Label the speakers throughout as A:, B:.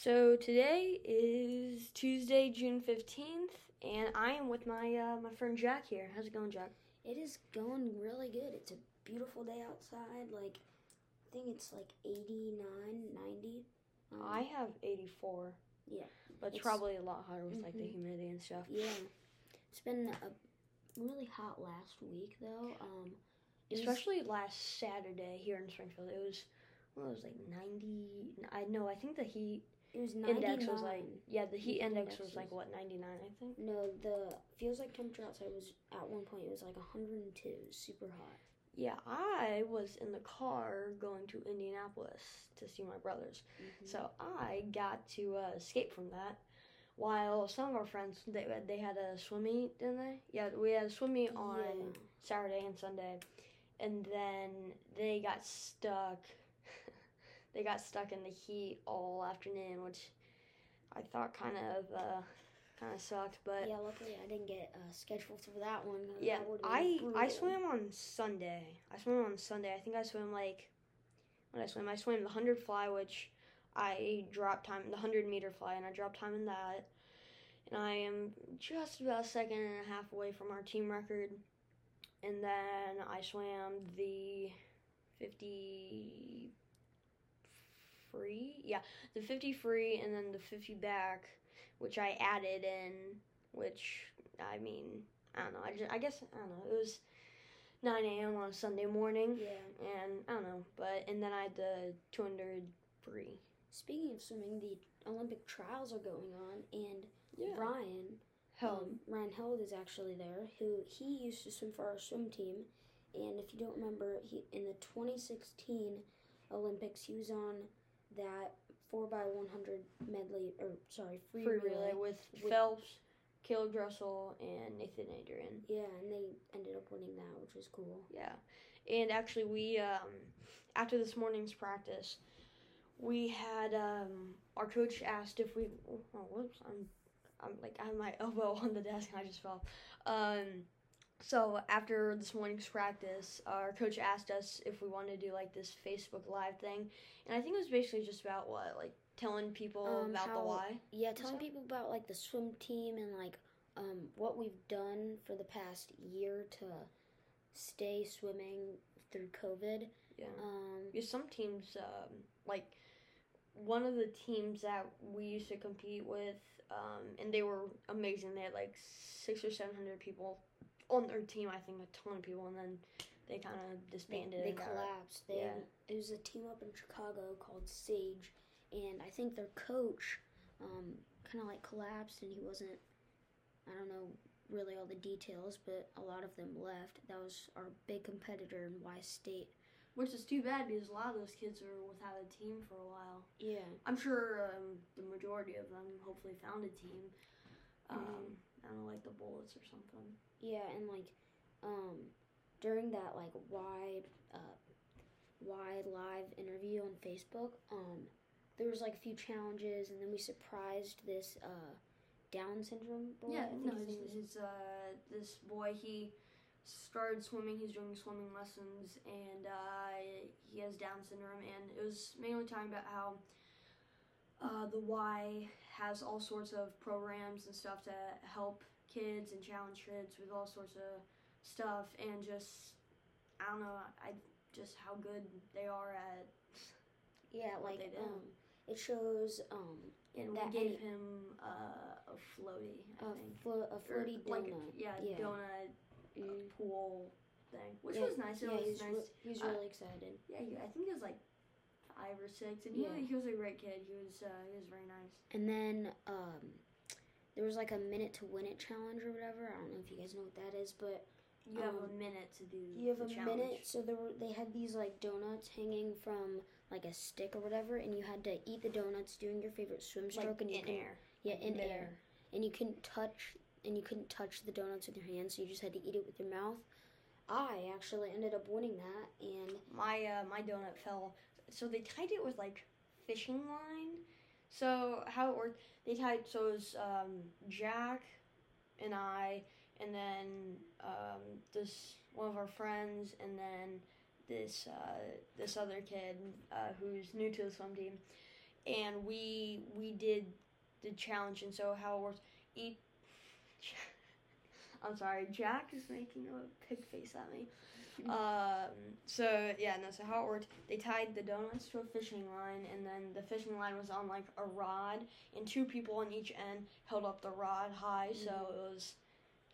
A: So today is Tuesday, June fifteenth, and I am with my uh, my friend Jack here. How's it going, Jack?
B: It is going really good. It's a beautiful day outside. Like, I think it's like 89, 90. Um,
A: I have eighty four.
B: Yeah.
A: but it's,
B: It's-
A: probably a lot hotter with like the
B: Mhm.
A: humidity and stuff.
B: Yeah. It's been a really hot last week, though. Um, it was-
A: Especially last Saturday here in Springfield, it was well, it was like ninety. I know. I think the heat
B: it was 99.
A: index was like yeah, the heat index
B: index
A: was like what ninety nine, I think.
B: No, the feels like temperature outside was at one point it was like 102. It was super hot.
A: Yeah, I was in the car going to Indianapolis to see my brothers.
B: Mhm.
A: So I got to uh, escape from that. While some of our friends they they had a swim meet, didn't they? Yeah, we had a swim meet on
B: Yeah.
A: Saturday and Sunday, and then they got stuck. They got stuck in the heat all afternoon, which I thought kind of uh, kind of sucked. But
B: yeah, luckily I didn't get uh, scheduled for that one.
A: yeah,
B: that
A: I I
B: brutal.
A: swam on Sunday. I swam on Sunday. I think I swam like when I swim. I swam the hundred fly, which I dropped time the hundred meter fly, and I dropped time in that. And I am just about a second and a half away from our team record. And then I swam the fifty free. Yeah, the fifty free, and then the fifty back, which I added in. Which I mean, I don't know. I just, I guess, I don't know. It was 9 a.m. on a Sunday morning,
B: Yeah.
A: and I don't know. But and then I had the 200 free.
B: Speaking of swimming, the Olympic trials are going on, and Ryan,
A: Hell,
B: um, Ryan Held is actually there. Who he used to swim for our swim team, and if you don't remember, he in the 2016 Olympics he was on that four by 100 medley or sorry free,
A: free
B: relay.
A: relay with
B: with-
A: Phelps, Caeleb Dressel, and Nathan Adrian.
B: Yeah, and they ended up winning that, which was cool.
A: Yeah, and actually, we um, after this morning's practice, we had um, our coach asked if we. Oh, whoops! I'm, I'm like I have my elbow on the desk and I just fell. Um, so after this morning's practice, our coach asked us if we wanted to do like this Facebook Live thing, and I think it was basically just about what like telling people
B: Um,
A: about the why.
B: Yeah, telling people about like the swim team and like um, what we've done for the past year to stay swimming through COVID.
A: Yeah.
B: Um,
A: Because some teams, um, like one of the teams that we used to compete with, um, and they were amazing. They had like six or seven hundred people on their team. I think a ton of people, and then they kind of disbanded.
B: they
A: and got-
B: collapsed. They
A: yeah.
B: it was a team up in Chicago called Sage, and I think their coach um, kind of like collapsed, and he wasn't. I don't know really all the details, but a lot of them left. That was our big competitor in Y State.
A: Which is too bad because a lot of those kids were without a team for a while.
B: Yeah.
A: I'm sure um, the majority of them hopefully found a team. Um,
B: Mhm.
A: I don't know, like the Bullets or something.
B: Yeah, and like um during that like wide uh wide live interview on Facebook, um there was like a few challenges and then we surprised this uh Down syndrome boy.
A: Yeah, no,
B: his
A: it's,
B: name is-
A: it's uh, this boy. He started swimming. He's doing swimming lessons, and uh, he has Down syndrome. And it was mainly talking about how uh, the Y has all sorts of programs and stuff to help kids and challenge kids with all sorts of stuff, and just I don't know, I just how good they are at.
B: yeah, like um it shows um
A: And
B: that
A: we gave
B: any-
A: him uh, a floaty, I
B: a,
A: think.
B: flo- a
A: Or,
B: floaty
A: like,
B: donut.
A: yeah,
B: Yeah.
A: donut
B: Mm.
A: pool thing, which
B: Yeah,
A: was nice. It
B: yeah,
A: was
B: he's,
A: nice.
B: re- he was
A: Uh,
B: really excited.
A: yeah, he, I think he was like or six, and
B: Yeah.
A: yeah, he was a great kid. He was uh, he was very nice.
B: And then um there was like a minute to win it challenge or whatever. I don't know if you guys know what that is, but
A: You have a
B: Um,
A: minute to do.
B: You have a
A: challenge.
B: minute, so there were they had these like donuts hanging from like a stick or whatever, and you had to eat the donuts doing your favorite swim stroke,
A: like
B: and you
A: in
B: couldn't-
A: air.
B: yeah, in
A: Midair.
B: air, and you couldn't touch and you couldn't touch the donuts with your hands, so you just had to eat it with your mouth. I actually ended up winning that, and
A: My uh, my donut fell. So they tied it with like fishing line. So how it worked? They tied so it was um, Jack and I, and then um, this one of our friends, and then this uh, this other kid uh, who's new to the swim team, and we we did the challenge, and so how it works. Eat. I'm sorry, Jack is making a pig face at me. Um, so yeah, no. So how it worked? They tied the donuts to a fishing line, and then the fishing line was on like a rod, and two people on each end held up the rod high, so
B: Mhm.
A: it was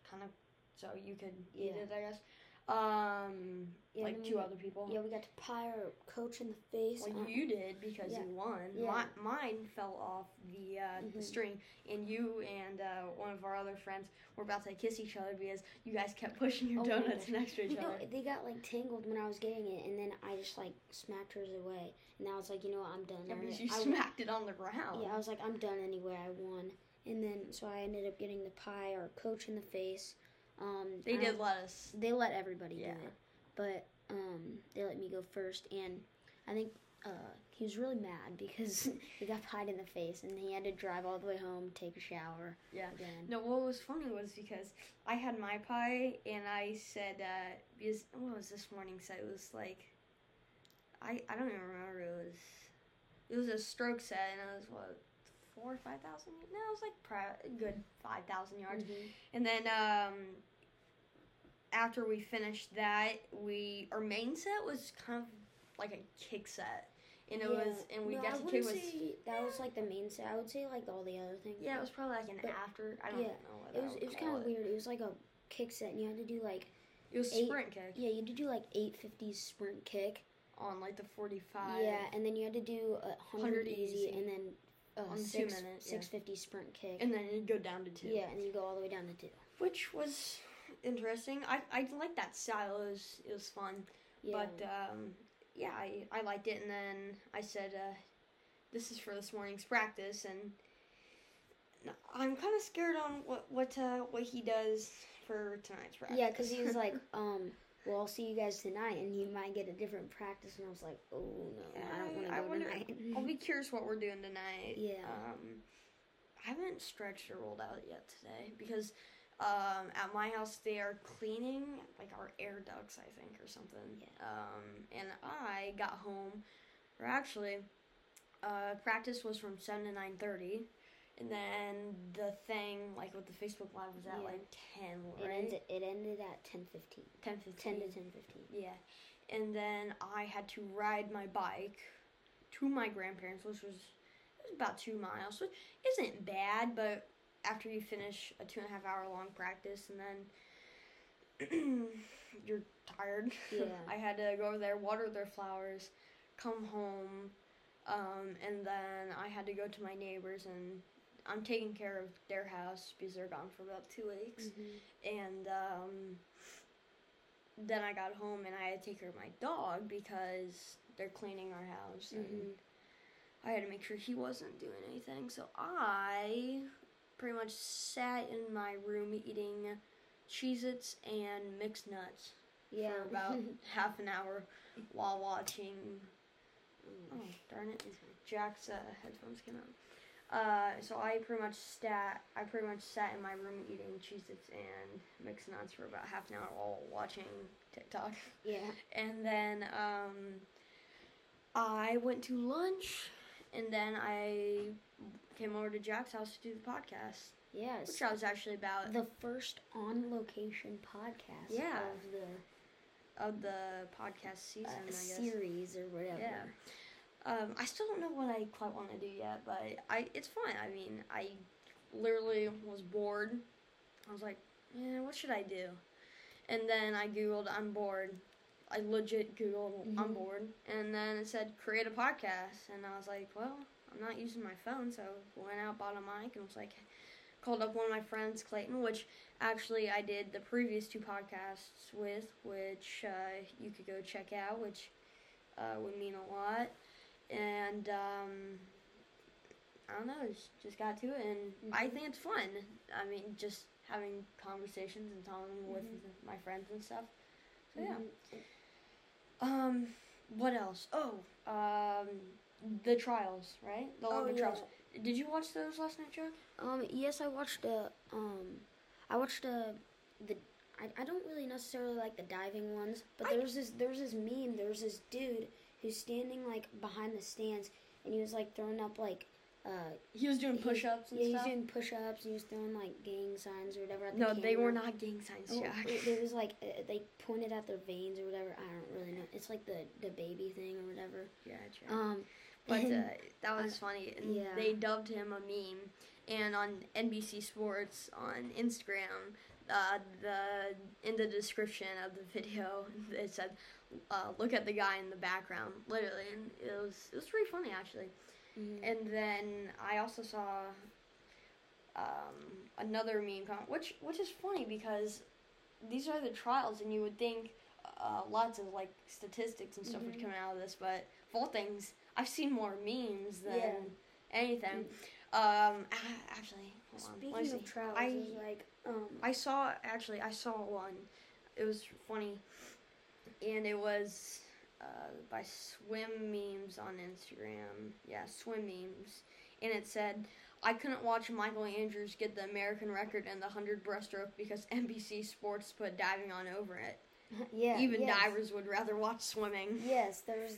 A: kind of so you could eat
B: Yeah.
A: it, I guess. Um,
B: Yeah,
A: like two
B: we-
A: other people.
B: Yeah, we got to pie our coach in the face.
A: Well,
B: uh,
A: you did because
B: yeah.
A: you won.
B: Yeah.
A: Mi- mine fell off the uh, the
B: Mhm.
A: string, and you and uh, one of our other friends were about to kiss each other because you guys kept pushing your
B: Oh
A: donuts next to each
B: You know,
A: other.
B: they got like tangled when I was getting it, and then I just like smacked hers away, and I was like, you know what, I'm done.
A: Yeah, because you
B: I-
A: smacked it on the ground.
B: Yeah, I was like, I'm done anyway. I won, and then so I ended up getting the pie or coach in the face. Um,
A: They did let us.
B: They let everybody
A: Yeah.
B: do it, but um, they let me go first, and I think uh, he was really mad because he got pied in the face, and he had to drive all the way home, take a shower.
A: Yeah.
B: Again.
A: No, what was funny was because I had my pie and I said uh, because what was this morning set? It was like I I don't even remember. It was it was a stroke set and I was what four or five thousand. No, it was like pri- a good five thousand yards.
B: Mhm.
A: And then um, after we finished that, we our main set was kind of like a kick set, and it
B: Yeah.
A: was and we
B: no,
A: got
B: I
A: to kick was
B: that was like the main set. I would say like all the other things.
A: yeah, it was probably like an
B: But-
A: after. I don't
B: yeah,
A: know what
B: It was it was kind of weird. It was like a kick set, and you had to do like
A: It was
B: eight-
A: sprint kick
B: yeah, you had to do like eight fifty sprint kick.
A: on like the forty five.
B: Yeah, and then you had to do a
A: 100
B: hundred easy,
A: easy.
B: and then uh,
A: On two
B: six
A: minutes, yeah.
B: six fifty sprint kick.
A: and then it'd go down to two.
B: yeah, and you go all the way down to two.
A: which was interesting. I I liked that style. It was it was fun.
B: Yeah,
A: But um, yeah, I, I liked it, and then I said, uh, "This is for this morning's practice," and I'm kind of scared on what what uh, what he does for tonight's practice.
B: yeah, because he was like, um, well, I'll see you guys tonight, and you might get a different practice, and I was like, oh no, I don't want to go
A: wonder-
B: tonight.
A: I'll be curious what we're doing tonight.
B: Yeah.
A: Um, I haven't stretched or rolled out yet today because um, at my house they are cleaning like our air ducts, I think, or something.
B: Yeah.
A: Um, and I got home, or actually, uh, practice was from seven to nine thirty. And then the thing, like with the Facebook Live, was at
B: Yeah.
A: like 10,
B: It ended. It ended at ten fifteen.
A: 10,
B: 10 to ten fifteen.
A: yeah. And then I had to ride my bike to my grandparents, which was, it was about two miles, which isn't bad, but after you finish a two and a half hour long practice and then you're tired.
B: Yeah.
A: I had to go over there, water their flowers, come home, um, and then I had to go to my neighbors and I'm taking care of their house because they're gone for about two weeks
B: Mm-hmm.
A: and um, then I got home and I had to take care of my dog because they're cleaning our house and
B: Mhm.
A: I had to make sure he wasn't doing anything. So I pretty much sat in my room eating Cheez-Its and mixed nuts
B: Yeah.
A: for about half an hour while watching. Oh darn it! Jack's uh, headphones came out. Uh, so I pretty much sat. I pretty much sat in my room eating Cheez-Its and mixed nuts for about half an hour while watching TikTok.
B: yeah.
A: And then um, I went to lunch, and then I came over to Jack's house to do the podcast,
B: Yes.
A: which I was actually about
B: the first on location podcast
A: Yeah.
B: of the
A: of the podcast season.
B: uh,
A: I guess.
B: series or whatever.
A: Yeah. Um, I still don't know what I quite want to do yet, but I it's fun. I mean, I literally was bored. I was like, yeah, what should I do? And then I googled I'm bored. I legit googled I'm
B: Mhm.
A: bored, and then it said create a podcast, and I was like, well, I'm not using my phone, so went out bought a mic and was like, called up one of my friends, Clayton, which actually I did the previous two podcasts with, which uh, you could go check out, which uh, would mean a lot. And um, I don't know, just, just got to it, and I
B: Mhm.
A: think it's fun. I mean, just having conversations and talking with
B: Mhm.
A: my friends and stuff. So yeah.
B: Mhm.
A: Um, what else? Oh, um, the trials, right? The
B: Oh, yeah.
A: trials. Did you watch those last night, Chuck?
B: Um, yes, I watched the um, I watched uh the I, I don't really necessarily like the diving ones, but
A: I-
B: there was this there was this meme. There was this dude who's standing like behind the stands, and he was like throwing up like Uh,
A: He was doing
B: He-
A: push-ups and
B: yeah, he was doing push-ups. He was throwing like gang signs or whatever. At the
A: no, they were not gang signs,
B: Oh,
A: Jack.
B: it, it was like uh, they pointed at their veins or whatever. I don't really know. It's like the the baby thing or whatever.
A: yeah, Jack.
B: Um,
A: But uh, that was funny, and
B: yeah.
A: they dubbed him a meme. And on NBC Sports on Instagram, uh, the in the description of the video, it said, uh, "Look at the guy in the background," literally, and it was it was pretty funny actually.
B: mhm.
A: And then I also saw um, another meme comment, which which is funny because these are the trials, and you would think uh, lots of like statistics and stuff would
B: Mhm.
A: come out of this, but of all things, I've seen more memes than
B: Yeah.
A: anything. Um, actually, hold on. Let me
B: Speaking of trials,
A: I-
B: like um,
A: I saw actually I saw one. It was funny, and it was uh, by Swim Memes on Instagram. Yeah, Swim Memes, and it said, "I couldn't watch Michael Andrews get the American record in the hundred breaststroke because NBC Sports put diving on over it.
B: yeah,
A: Even
B: yes.
A: divers would rather watch swimming."
B: Yes, there was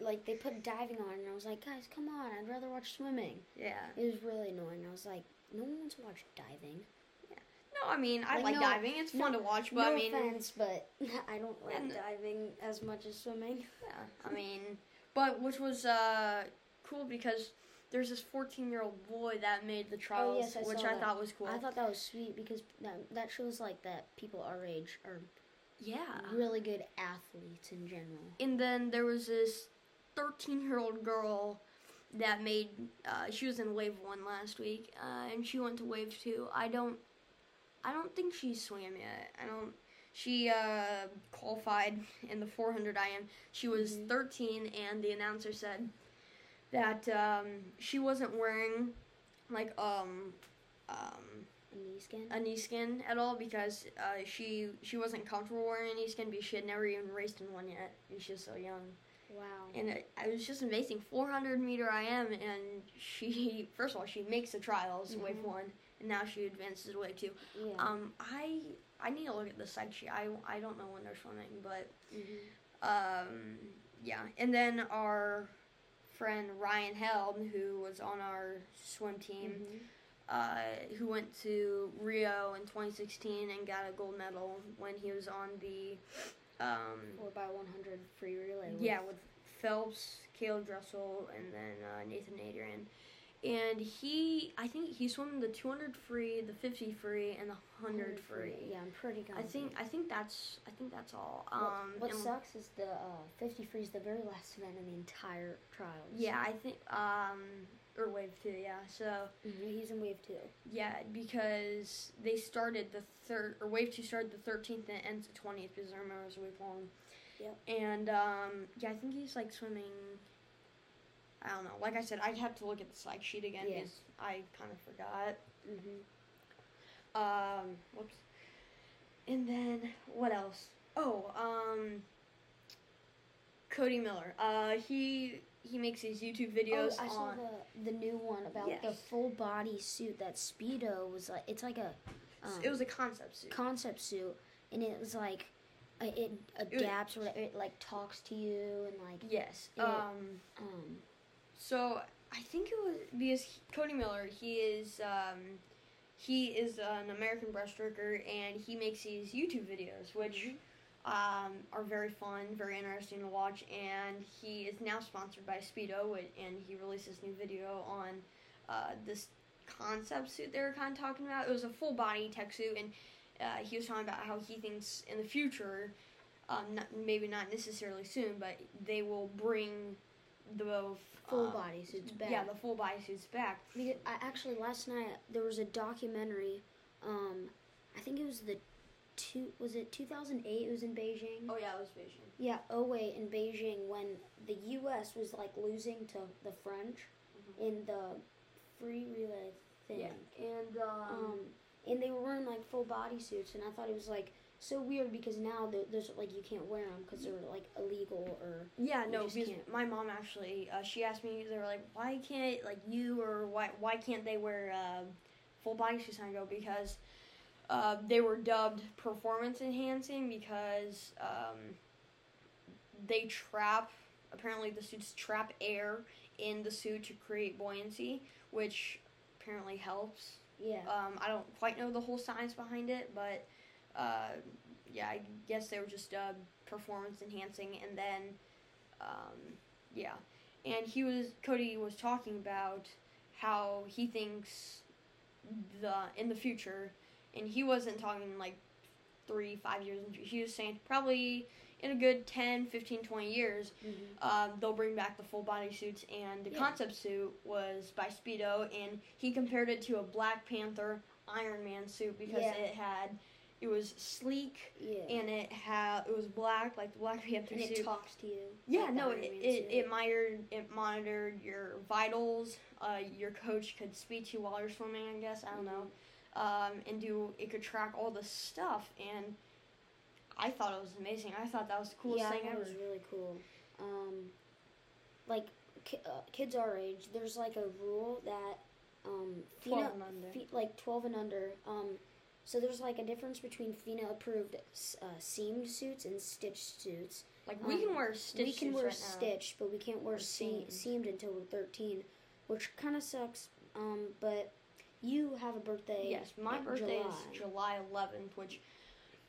B: like they put diving on, and I was like, guys, come on, I'd rather watch swimming.
A: Yeah.
B: It was really annoying. I was like, no one wants to watch diving.
A: No, I mean I
B: Like,
A: like
B: no-
A: diving. It's fun to watch, but
B: no
A: I mean,
B: offense, but I don't like
A: And-
B: diving as much as swimming.
A: Yeah, I mean, but which was uh, cool because there's this 14 year old boy that made the trials,
B: Oh, yes, I
A: which I
B: that.
A: thought was cool.
B: I thought that was sweet because that that shows like that people our age are
A: yeah.
B: really good athletes in general.
A: And then there was this 13 year old girl that made. Uh, she was in wave one last week, uh, and she went to wave two. I don't. I don't think she swam yet. I don't. She uh, qualified in the 400 IM. She was
B: Mhm.
A: 13, and the announcer said that um, she wasn't wearing like um um
B: A knee skin.
A: a knee skin at all because uh, she she wasn't comfortable wearing a knee skin because she had never even raced in one yet. and She was so young,
B: wow.
A: and it, it was just amazing. 400 meter IM, and she first of all she makes the trials wave
B: Mhm.
A: one, and now she advances away too.
B: Yeah.
A: Um, I I need to look at the psych sheet. I I don't know when they're swimming, but
B: Mhm.
A: um, yeah. And then our friend Ryan Held, who was on our swim team
B: Mhm.
A: uh, who went to Rio in 2016 and got a gold medal when he was on the, um,
B: Four by one hundred free relay.
A: yeah, with Phelps, Caeleb Dressel, and then uh, Nathan Adrian. And he, I think he swam the 200 free, the 50 free, and the 100 free.
B: Yeah, I'm pretty
A: good.
B: I
A: think I think that's I think that's all.
B: What,
A: Um,
B: what
A: and-
B: sucks is the uh, 50 free is the very last event in the entire trials.
A: Yeah, I think um or wave two. Yeah, so
B: Mhm, He's in wave two.
A: Yeah, because they started the third or wave two started the thirteenth and ends the twentieth because I remember it was week long.
B: Yeah.
A: And um, yeah, I think he's like swimming. I don't know. Like I said, I'd have to look at the psych sheet again
B: Yeah.
A: because I kind of forgot.
B: Mm-hmm.
A: Um, whoops. And then what else? Oh, um, Cody Miller. Uh, he he makes these YouTube videos
B: oh, I saw the the new one about the full body suit that Speedo was like. It's like a um,
A: it was a concept suit.
B: concept suit, and it was like uh, it adapts or. It like talks to you and like
A: yes.
B: Yeah.
A: Um.
B: um
A: So I think it was because Cody Miller. He is um, he is an American breaststroker, and he makes these YouTube videos, which um, are very fun, very interesting to watch. And he is now sponsored by Speedo, and he released this new video on uh, this concept suit they were kind of talking about. It was a full body tech suit, and uh, he was talking about how he thinks in the future, um, not, maybe not necessarily soon, but they will bring the
B: full
A: um,
B: body suits back.
A: yeah, the full body suits back.
B: Because I actually last night there was a documentary. Um, I think it was the two. Was it 2008? It was in Beijing.
A: Oh yeah, it was Beijing.
B: Yeah, oh 08 in Beijing when the U.S. was like losing to the French in the free relay thing.
A: Yeah, and um,
B: Um, and they were wearing like full body suits, and I thought it was like so weird because now there's like you can't wear them because they're like illegal or
A: yeah, no, my mom actually, uh, she asked me, they were like, why can't like you or why why can't they wear uh, full body suits? And I go because uh, they were dubbed performance enhancing because um, they trap. Apparently, the suits trap air in the suit to create buoyancy, which apparently helps.
B: Yeah.
A: Um, I don't quite know the whole science behind it, but uh, yeah, I guess they were just uh, performance enhancing, and then um, yeah, and he was Cody was talking about how he thinks the in the future, and he wasn't talking like three five years he was saying probably in a good 10 15 20 years
B: Mhm.
A: um, they'll bring back the full body suits and the
B: Yeah.
A: concept suit was by speedo and he compared it to a black panther iron man suit because
B: Yeah.
A: it had it was sleek
B: Yeah.
A: and it had it was black like the black panther
B: And it
A: suit
B: talks to you.
A: yeah,
B: like
A: no, it, it, it monitored it monitored your vitals. Uh, your coach could speak to you while you're swimming. I guess I don't know, um, and do it could track all the stuff. And I thought it was amazing. I thought that was the coolest
B: yeah,
A: thing
B: that
A: ever.
B: was really cool. Um, like ki- uh, kids our age, there's like a rule that um,
A: Twelve
B: FINA,
A: and under.
B: fe- like 12 and under. So there's like a difference between FINA approved uh, seamed suits and stitched suits.
A: Like we
B: um,
A: can wear stitch
B: we can wear
A: right now.
B: stitched, but we can't wear
A: Or seamed.
B: seamed until we're 13, which kind of sucks. Um, but you have a birthday.
A: Yes, my birthday
B: July.
A: is July 11th, which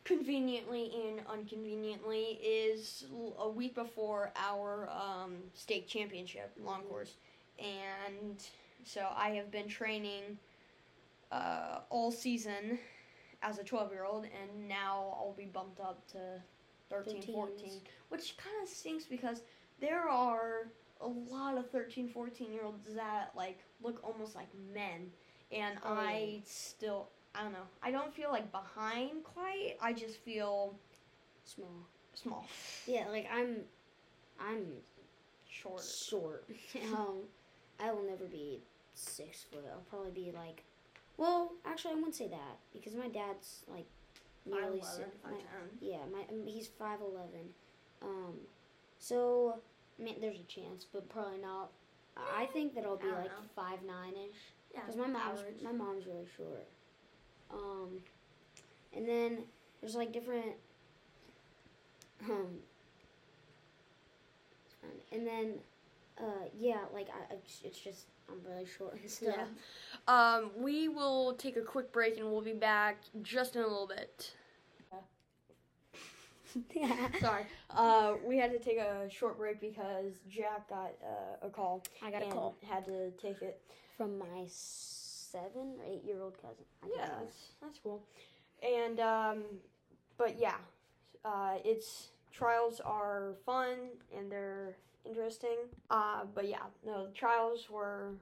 A: conveniently and unconveniently is a week before our um, state championship long course, and so I have been training uh, all season as a 12 year old, and now I'll be bumped up to 13, 14, which kind of stinks because there are a lot of 13, 14 year olds that like look almost like men, and
B: Oh, yeah.
A: I still I don't know. I don't feel like behind quite. I just feel
B: Small.
A: small,
B: Yeah, like I'm, I'm
A: short.
B: short. um, I will never be six foot. I'll probably be like, well, actually, I wouldn't say that because my dad's like nearly
A: 5'11",
B: six. my- yeah, my um, he's five eleven. Um, so I mean, there's a chance, but probably not. I think that I'll be like
A: know.
B: five nine ish
A: Yeah,
B: because my mom's
A: average.
B: my mom's really short. Um, and then there's like different. Um. And then, uh, yeah, like I, it's just I'm really short and stuff.
A: Yeah. Um, we will take a quick break and we'll be back just in a little bit.
B: Yeah.
A: Sorry. Uh, we had to take a short break because Jack got uh, a call
B: I got a
A: and
B: call
A: had to take it.
B: from my seven or eight year old cousin. I
A: Yeah, that's, that's cool. And um, but yeah, uh, it's trials are fun and they're interesting. Uh, but yeah, no, the trials were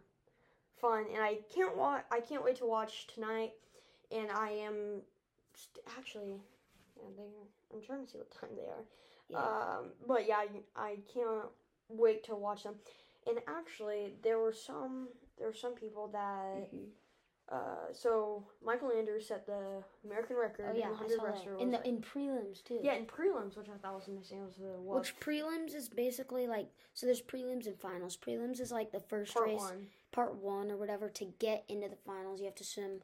A: fun, and I can't wa- I can't wait to watch tonight. And I am st- actually, yeah, they. I'm trying to see what time they are.
B: Yeah.
A: Um, but yeah, I, I can't wait to watch them. And actually, there were some there were some people that
B: Mhm.
A: Uh, so Michael Andrews set the American record
B: Oh yeah,
A: in the 100
B: saw
A: breaststroke.
B: In the in prelims too.
A: yeah, in prelims, which I thought was amazing. Was the what,
B: Which prelims is basically like so there's prelims and finals. Prelims is like the first
A: part
B: race,
A: one?
B: part one or whatever. To get into the finals, you have to swim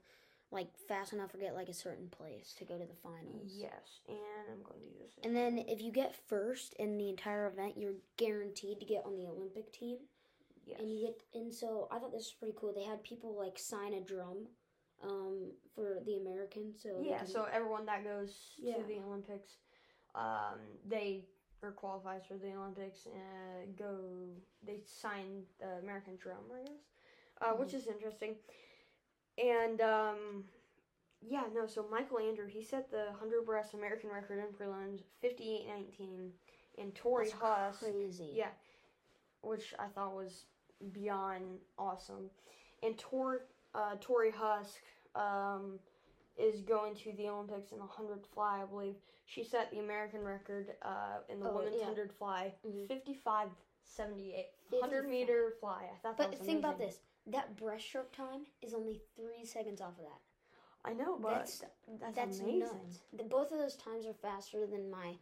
B: like fast enough or get like a certain place to go to the finals.
A: Yes, and I'm going to do this.
B: And then if you get first in the entire event, you're guaranteed to get on the Olympic team.
A: Yes.
B: And you get and so I thought this was pretty cool. They had people like sign a drum um, for the American. So
A: yeah,
B: can-
A: so everyone that goes
B: Yeah.
A: to the Olympics, um, they or qualifies for the Olympics and go. They sign the American drum, I guess, uh,
B: Mm-hmm.
A: which is interesting. And um, yeah, no. So Michael Andrew, he set the hundred breast American record in prelims, fifty eight nineteen, and Torri
B: That's
A: Huss,
B: crazy.
A: yeah, which I thought was beyond awesome. And Tor, uh, Torri Huske um, is going to the Olympics in the 100 fly, I believe. She set the American record uh, in the
B: Oh,
A: women's
B: yeah.
A: 100 fly,
B: Mhm.
A: 55 78. 100 meter fly. I thought that was amazing.
B: But think about this: that breaststroke time is only three seconds off of that.
A: I know, but
B: That's-
A: that's,
B: That's
A: amazing.
B: nuts. The, both of those times are faster than my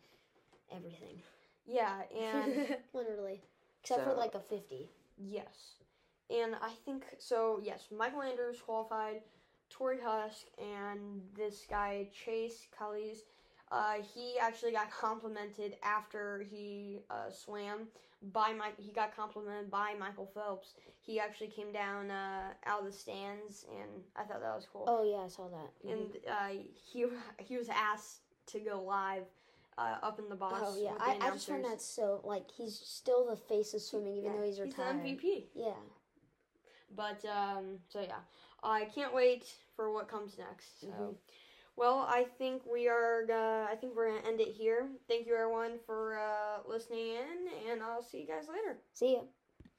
B: everything.
A: Yeah, and
B: literally, except for like a fifty.
A: Yes. And I think so yes, Michael Andrews qualified, Torri Huske and this guy Chase Kalisz. uh, he actually got complimented after he uh, swam by Mike. He got complimented by Michael Phelps. He actually came down uh, out of the stands, and I thought that was cool.
B: Oh yeah, I saw that.
A: And uh, he he was asked to go live uh, up in the box.
B: oh yeah, I, I just find that so like he's still the face of swimming even
A: Yeah,
B: though he's retired.
A: He's the. MVP.
B: Yeah.
A: But um, so yeah, I can't wait for what comes next. So,
B: Mhm.
A: well, I think we are. Uh, I think we're gonna end it here. Thank you everyone for uh, listening in, and I'll see you guys later.
B: See ya.